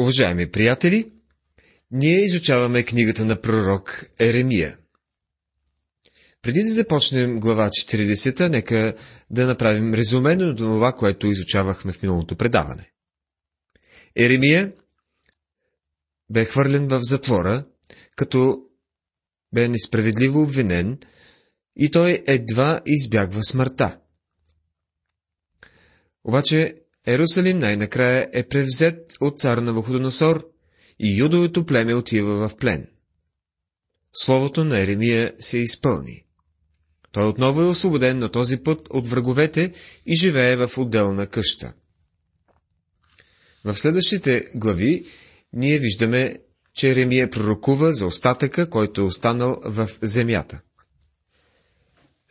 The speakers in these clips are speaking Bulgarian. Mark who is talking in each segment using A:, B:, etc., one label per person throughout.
A: Уважаеми приятели, ние изучаваме книгата на пророк Еремия. Преди да започнем глава 40, нека да направим резюме на това, което изучавахме в миналото предаване. Еремия бе хвърлен в затвора, като бе несправедливо обвинен и той едва избягва смъртта. Обаче Ерусалим най-накрая е превзет от цар на Вуходоносор и юдовото племе отива в плен. Словото на Еремия се изпълни. Той отново е освободен на този път от враговете и живее в отделна къща. В следващите глави ние виждаме, че Еремия пророкува за остатъка, който е останал в земята.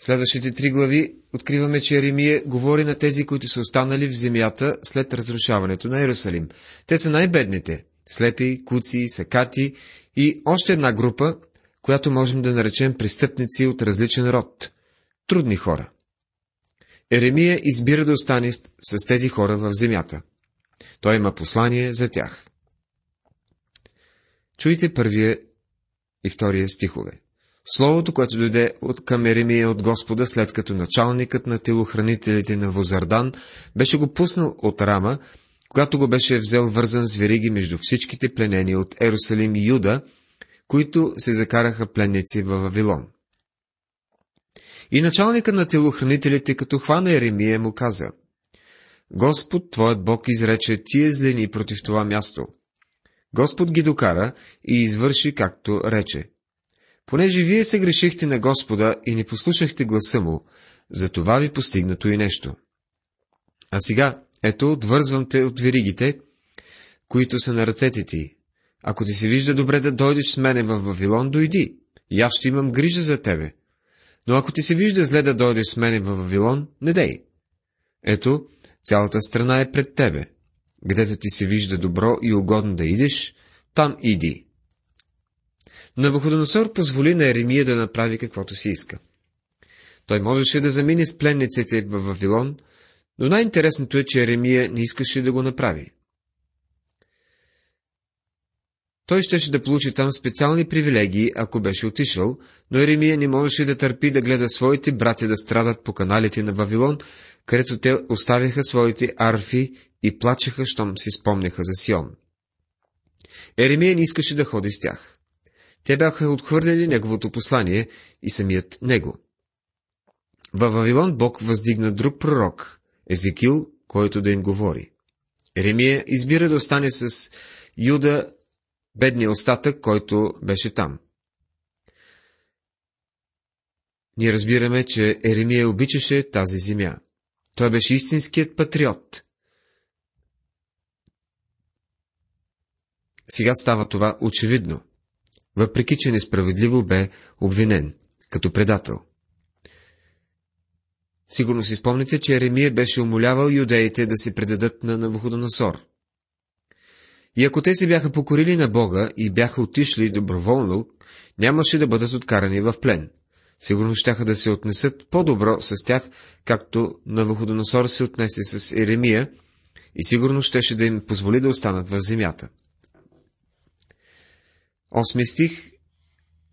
A: Следващите три глави откриваме, че Еремия говори на тези, които са останали в земята след разрушаването на Иерусалим. Те са най-бедните – слепи, куци, сакати и още една група, която можем да наречем престъпници от различен род – трудни хора. Еремия избира да остане с тези хора в земята. Той има послание за тях. Чуйте първия и втория стихове. Словото, което дойде от към Еремия от Господа, след като началникът на телохранителите на Возардан беше го пуснал от Рама, когато го беше взел вързан с вериги между всичките пленени от Ерусалим и Юда, които се закараха пленници във Вавилон. И началникът на телохранителите, като хвана Еремия, му каза, Господ, твоят Бог, изрече тия злини против това място. Господ ги докара и извърши както рече. Понеже вие се грешихте на Господа и не послушахте гласа му, за това ви постигнато и нещо. А сега, ето, отвързвам те от веригите, които са на ръцете ти. Ако ти се вижда добре да дойдеш с мене в Вавилон, дойди, и аз ще имам грижа за тебе. Но ако ти се вижда зле да дойдеш с мене в Вавилон, не дей. Ето, цялата страна е пред тебе. Гдето ти се вижда добро и угодно да идеш, там иди. Навуходоносор позволи на Еремия да направи каквото си иска. Той можеше да замине с пленниците в Вавилон, но най-интересното е, че Еремия не искаше да го направи. Той щеше да получи там специални привилегии, ако беше отишъл, но Еремия не можеше да търпи да гледа своите братя да страдат по каналите на Вавилон, където те оставяха своите арфи и плачеха, щом си спомняха за Сион. Еремия не искаше да ходи с тях. Те бяха отхвърляли неговото послание и самият него. Във Вавилон Бог въздигна друг пророк, Езекил, който да им говори. Еремия избира да остане с Юда, бедния остатък, който беше там. Ние разбираме, че Еремия обичаше тази земя. Той беше истинският патриот. Сега става това очевидно въпреки че несправедливо бе обвинен като предател. Сигурно си спомните, че Еремия беше умолявал юдеите да се предадат на Навуходоносор. И ако те се бяха покорили на Бога и бяха отишли доброволно, нямаше да бъдат откарани в плен. Сигурно щяха да се отнесат по-добро с тях, както Навуходоносор се отнесе с Еремия, и сигурно щеше да им позволи да останат в земята. Осми стих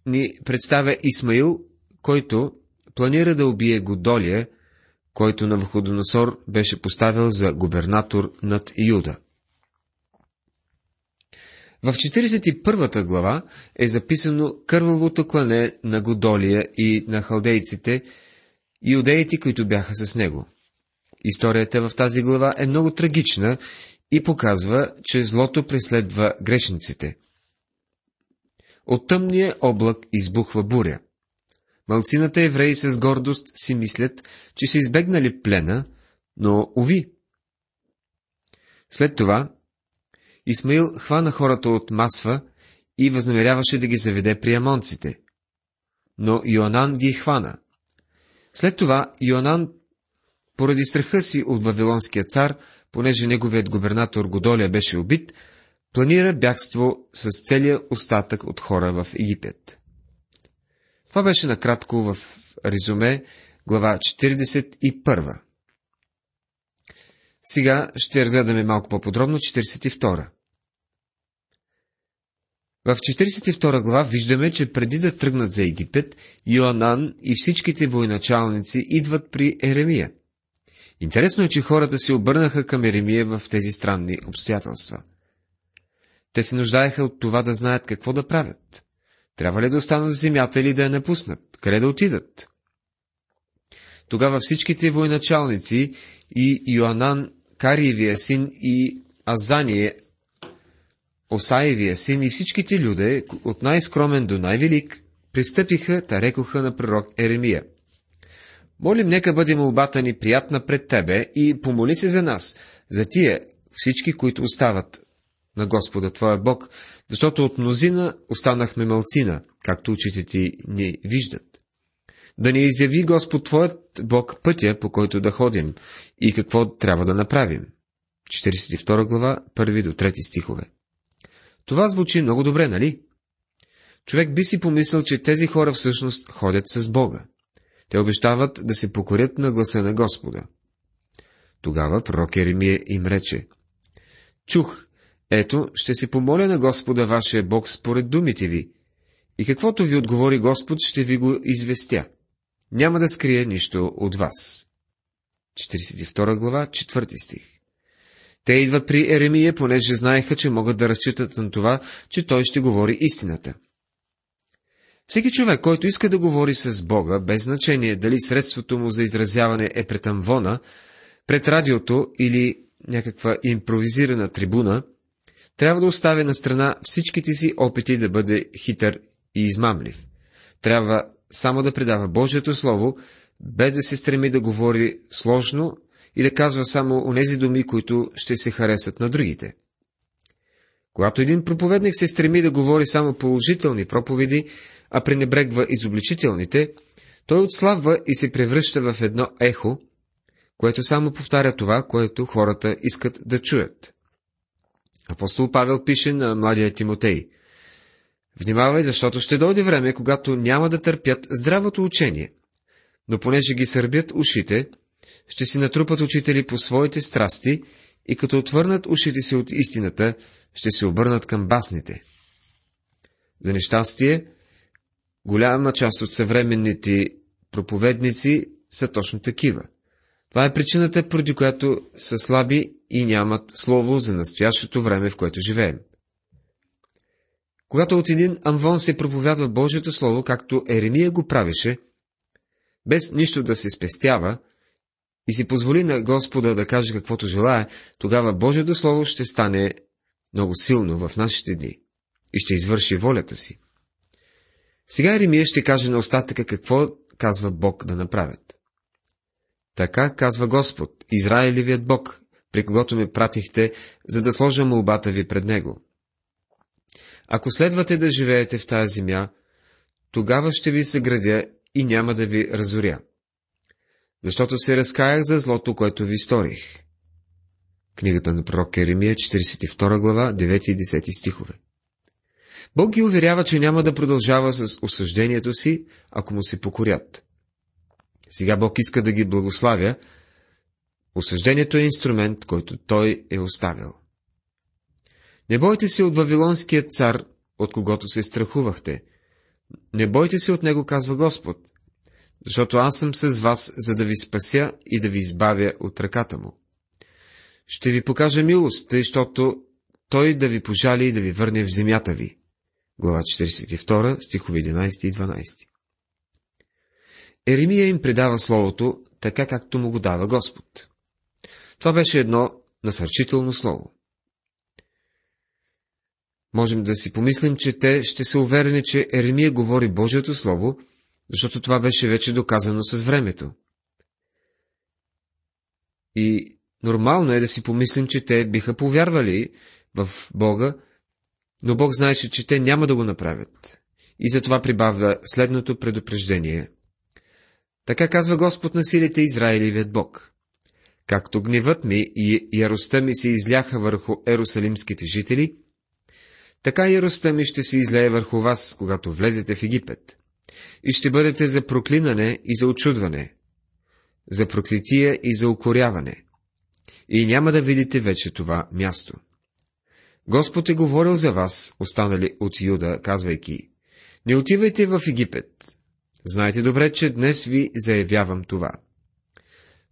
A: ни представя Исмаил, който планира да убие Годолия, който на Входоносор беше поставил за губернатор над Юда. В 41 глава е записано кървавото клане на Годолия и на халдейците, иудеите, които бяха с него. Историята в тази глава е много трагична и показва, че злото преследва грешниците – от тъмния облак избухва буря. Малцината евреи с гордост си мислят, че са избегнали плена, но уви. След това Исмаил хвана хората от Масва и възнамеряваше да ги заведе при амонците. Но Йоанан ги хвана. След това Йоанан, поради страха си от Вавилонския цар, понеже неговият губернатор Годолия беше убит, планира бягство с целия остатък от хора в Египет. Това беше накратко в резюме, глава 41. Сега ще разгледаме малко по-подробно 42. В 42 глава виждаме, че преди да тръгнат за Египет, Йоанан и всичките военачалници идват при Еремия. Интересно е, че хората се обърнаха към Еремия в тези странни обстоятелства. Те се нуждаеха от това да знаят какво да правят. Трябва ли да останат в земята или да я напуснат? Къде да отидат? Тогава всичките военачалници и Йоанан, Кариевия син и Азание, Осаевия син и всичките люде, от най-скромен до най-велик, пристъпиха, та рекоха на пророк Еремия. Молим, нека бъде молбата ни приятна пред Тебе и помоли се за нас, за тия всички, които остават на Господа Твоя Бог, защото от мнозина останахме мълцина, както очите ти ни виждат. Да ни изяви Господ Твоят Бог пътя, по който да ходим и какво трябва да направим. 42 глава, 1 до 3 стихове. Това звучи много добре, нали? Човек би си помислил, че тези хора всъщност ходят с Бога. Те обещават да се покорят на гласа на Господа. Тогава пророк Еремия им рече, Чух, ето, ще се помоля на Господа вашия Бог според думите ви, и каквото ви отговори Господ, ще ви го известя. Няма да скрие нищо от вас. 42 глава, 4 стих Те идват при Еремия, понеже знаеха, че могат да разчитат на това, че той ще говори истината. Всеки човек, който иска да говори с Бога, без значение дали средството му за изразяване е пред амвона, пред радиото или някаква импровизирана трибуна, трябва да оставя на страна всичките си опити да бъде хитър и измамлив. Трябва само да предава Божието Слово, без да се стреми да говори сложно и да казва само онези думи, които ще се харесат на другите. Когато един проповедник се стреми да говори само положителни проповеди, а пренебрегва изобличителните, той отслабва и се превръща в едно ехо, което само повтаря това, което хората искат да чуят. Апостол Павел пише на младия Тимотей. Внимавай, защото ще дойде време, когато няма да търпят здравото учение, но понеже ги сърбят ушите, ще си натрупат учители по своите страсти и като отвърнат ушите си от истината, ще се обърнат към басните. За нещастие, голяма част от съвременните проповедници са точно такива. Това е причината, поради която са слаби и нямат слово за настоящото време, в което живеем. Когато от един амвон се проповядва Божието Слово, както Еремия го правеше, без нищо да се спестява, и си позволи на Господа да каже каквото желая, тогава Божието Слово ще стане много силно в нашите дни и ще извърши волята си. Сега Еремия ще каже на остатъка какво казва Бог да направят. Така казва Господ, Израилевият Бог, при когото ме пратихте, за да сложа молбата ви пред Него. Ако следвате да живеете в тази земя, тогава ще ви съградя и няма да ви разоря. Защото се разкаях за злото, което ви сторих. Книгата на пророк Еремия, 42 глава, 9 и 10 стихове. Бог ги уверява, че няма да продължава с осъждението си, ако му се покорят. Сега Бог иска да ги благославя. Осъждението е инструмент, който Той е оставил. Не бойте се от Вавилонския цар, от когото се страхувахте. Не бойте се от него, казва Господ, защото аз съм с вас, за да ви спася и да ви избавя от ръката му. Ще ви покажа милост, тъй, защото той да ви пожали и да ви върне в земята ви. Глава 42, стихове 11 и 12. Еремия им предава Словото, така както му го дава Господ. Това беше едно насърчително слово. Можем да си помислим, че те ще се уверени, че Еремия говори Божието Слово, защото това беше вече доказано с времето. И нормално е да си помислим, че те биха повярвали в Бога, но Бог знаеше, че те няма да го направят. И затова прибавя следното предупреждение. Така казва Господ на силите Израилевият Бог. Както гневът ми и яростта ми се изляха върху ерусалимските жители, така яростта ми ще се излее върху вас, когато влезете в Египет. И ще бъдете за проклинане и за очудване, за проклетия и за укоряване. И няма да видите вече това място. Господ е говорил за вас, останали от Юда, казвайки, не отивайте в Египет. Знаете добре, че днес ви заявявам това.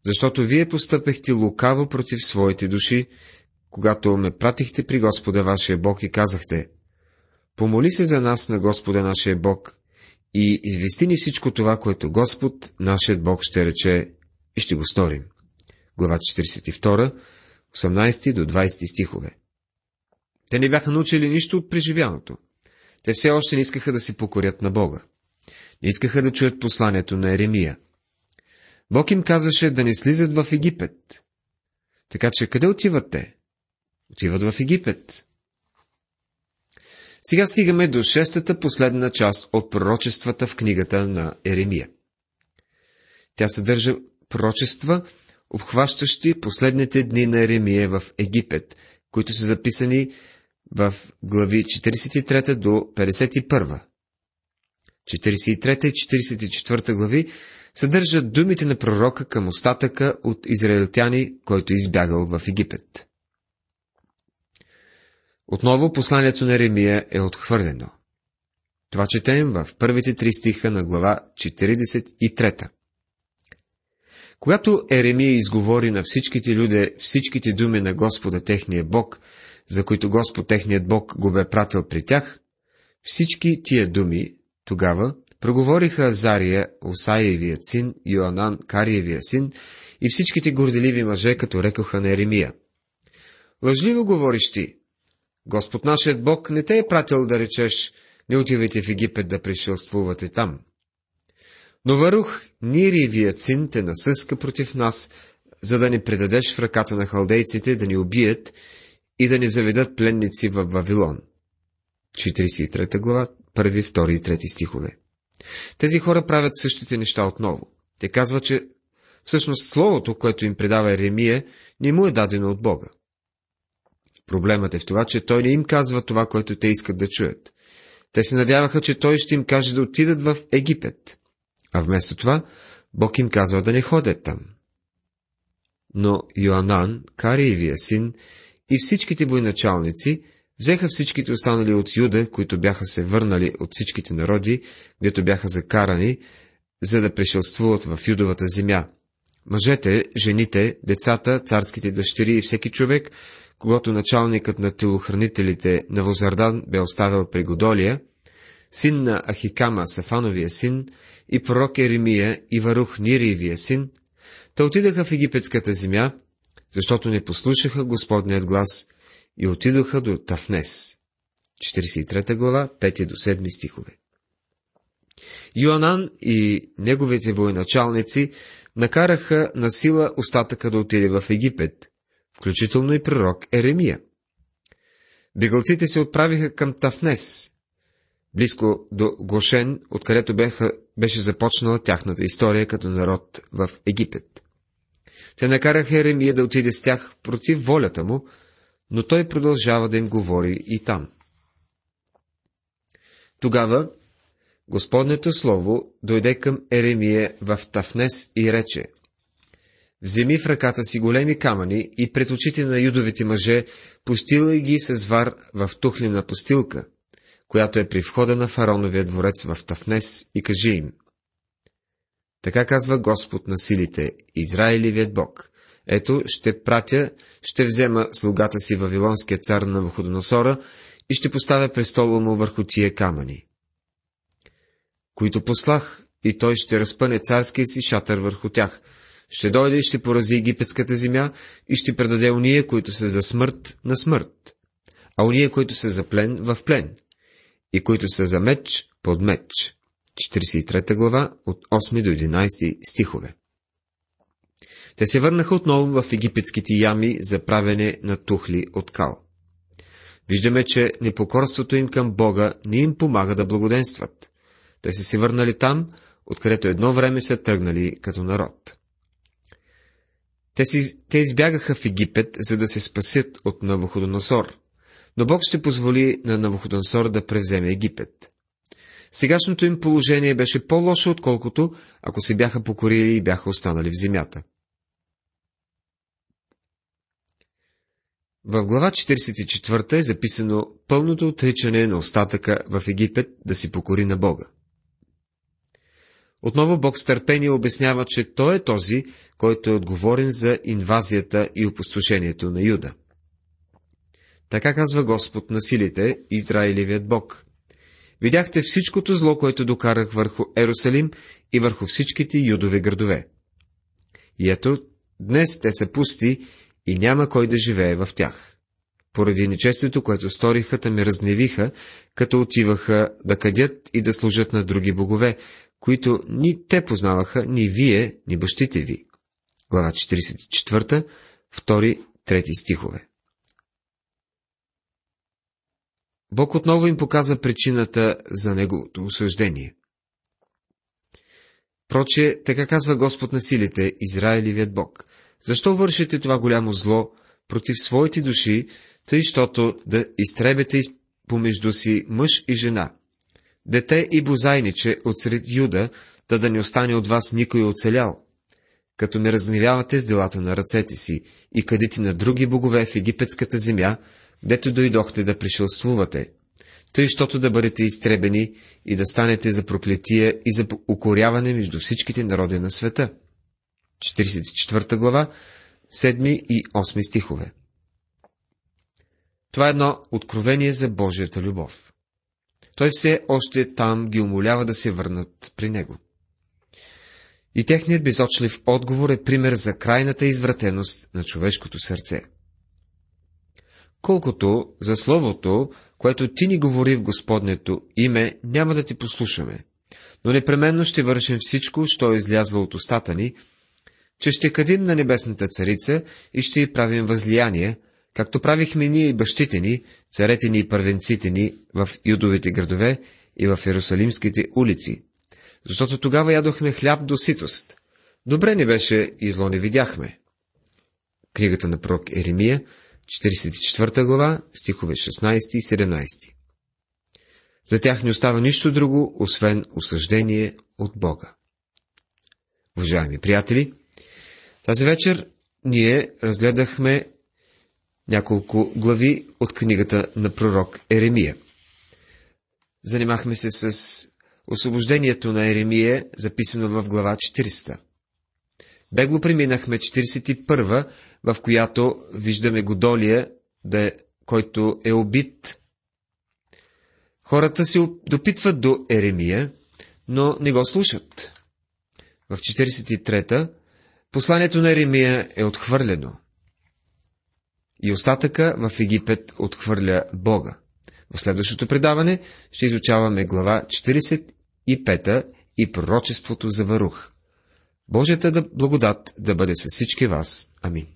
A: Защото вие постъпехте лукаво против своите души, когато ме пратихте при Господа вашия Бог и казахте, помоли се за нас на Господа нашия Бог и извести ни всичко това, което Господ, нашият Бог, ще рече и ще го сторим. Глава 42, 18 до 20 стихове. Те не бяха научили нищо от преживяното. Те все още не искаха да се покорят на Бога. Не искаха да чуят посланието на Еремия. Бог им казваше да не слизат в Египет. Така че къде отиват те? Отиват в Египет. Сега стигаме до шестата последна част от пророчествата в книгата на Еремия. Тя съдържа пророчества, обхващащи последните дни на Еремия в Египет, които са записани в глави 43 до 51. 43 и 44 глави съдържат думите на пророка към остатъка от израелтяни, който е избягал в Египет. Отново посланието на Еремия е отхвърлено. Това четем в първите три стиха на глава 43. Когато Еремия изговори на всичките люди всичките думи на Господа техния Бог, за които Господ техният Бог го бе пратил при тях, всички тия думи тогава проговориха Азария, Осаевият син, Йоанан, Кариевия син и всичките горделиви мъже, като рекоха на Еремия. Лъжливо говориш ти. Господ нашият Бог не те е пратил да речеш, не отивайте в Египет да пришелствувате там. Но Варух, Нириевият син, те насъска против нас, за да ни предадеш в ръката на халдейците, да ни убият и да ни заведат пленници в Вавилон. 43 глава, 1, 2 и 3 стихове. Тези хора правят същите неща отново. Те казват, че всъщност словото, което им предава Еремия, не му е дадено от Бога. Проблемът е в това, че той не им казва това, което те искат да чуят. Те се надяваха, че той ще им каже да отидат в Египет. А вместо това, Бог им казва да не ходят там. Но Йоанан, Кариевия син, и всичките военачалници взеха всичките останали от Юда, които бяха се върнали от всичките народи, гдето бяха закарани, за да пришелствуват в Юдовата земя. Мъжете, жените, децата, царските дъщери и всеки човек, когато началникът на телохранителите на Возардан бе оставил при Годолия, син на Ахикама, Сафановия син, и пророк Еремия и Варух Нириевия син, та отидаха в египетската земя, защото не послушаха Господният глас и отидоха до Тафнес. 43 глава, 5 до 7 стихове. Йоанан и неговите военачалници накараха на сила остатъка да отиде в Египет, включително и пророк Еремия. Бегалците се отправиха към Тафнес, близко до Гошен, откъдето беха, беше започнала тяхната история като народ в Египет. Те накараха Еремия да отиде с тях против волята му, но той продължава да им говори и там. Тогава Господнето слово дойде към Еремия в Тафнес и рече, Вземи в ръката си големи камъни и пред очите на юдовите мъже постилай ги с вар в тухлина постилка, която е при входа на фароновия дворец в Тафнес и кажи им – така казва Господ на силите, Израилевият Бог. Ето, ще пратя, ще взема слугата си Вавилонския цар на Вуходоносора и ще поставя престола му върху тия камъни, които послах, и той ще разпъне царския си шатър върху тях. Ще дойде и ще порази египетската земя и ще предаде уния, които са за смърт, на смърт, а уния, които са за плен, в плен, и които са за меч, под меч. 43 глава, от 8 до 11 стихове. Те се върнаха отново в египетските ями за правене на тухли от кал. Виждаме, че непокорството им към Бога не им помага да благоденстват. Те са се върнали там, откъдето едно време са тръгнали като народ. Те, си, те избягаха в Египет, за да се спасят от Навуходоносор, но Бог ще позволи на Навуходоносор да превземе Египет. Сегашното им положение беше по-лошо, отколкото ако се бяха покорили и бяха останали в земята. В глава 44 е записано пълното отричане на остатъка в Египет да си покори на Бога. Отново Бог с търпение обяснява, че Той е този, който е отговорен за инвазията и опустошението на Юда. Така казва Господ на силите, Израилевият Бог. Видяхте всичкото зло, което докарах върху Ерусалим и върху всичките юдови градове. И ето, днес те са пусти и няма кой да живее в тях. Поради нечестието, което сториха, те ме разгневиха, като отиваха да кадят и да служат на други богове, които ни те познаваха, ни вие, ни бащите ви. Глава 44, 2, 3 стихове. Бог отново им показа причината за неговото осъждение. Проче, така казва Господ на силите, Израилевият Бог. Защо вършите това голямо зло против своите души, тъй, щото да изтребете помежду си мъж и жена, дете и бозайниче от сред Юда, да да не остане от вас никой оцелял, като ме разгневявате с делата на ръцете си и къдите на други богове в египетската земя, дето дойдохте да пришелствувате, тъй, щото да бъдете изтребени и да станете за проклетия и за укоряване между всичките народи на света. 44 глава, 7 и 8 стихове. Това е едно откровение за Божията любов. Той все още там ги умолява да се върнат при него. И техният безочлив отговор е пример за крайната извратеност на човешкото сърце. Колкото за Словото, което ти ни говори в Господнето име, няма да ти послушаме, но непременно ще вършим всичко, що е излязло от устата ни, че ще кадим на небесната царица и ще й правим възлияние, както правихме ние и бащите ни, царете ни и първенците ни в юдовите градове и в Иерусалимските улици, защото тогава ядохме хляб до ситост. Добре не беше и зло не видяхме. Книгата на пророк Еремия, 44 глава, стихове 16 и 17. За тях не остава нищо друго, освен осъждение от Бога. Уважаеми приятели, тази вечер ние разгледахме няколко глави от книгата на пророк Еремия. Занимахме се с освобождението на Еремия, записано в глава 400. Бегло преминахме 41, в която виждаме Годолия, да е, който е убит. Хората се допитват до Еремия, но не го слушат. В 43-та посланието на Еремия е отхвърлено. И остатъка в Египет отхвърля Бога. В следващото предаване ще изучаваме глава 45 и пророчеството за Варух. Божията да благодат да бъде с всички вас. Амин.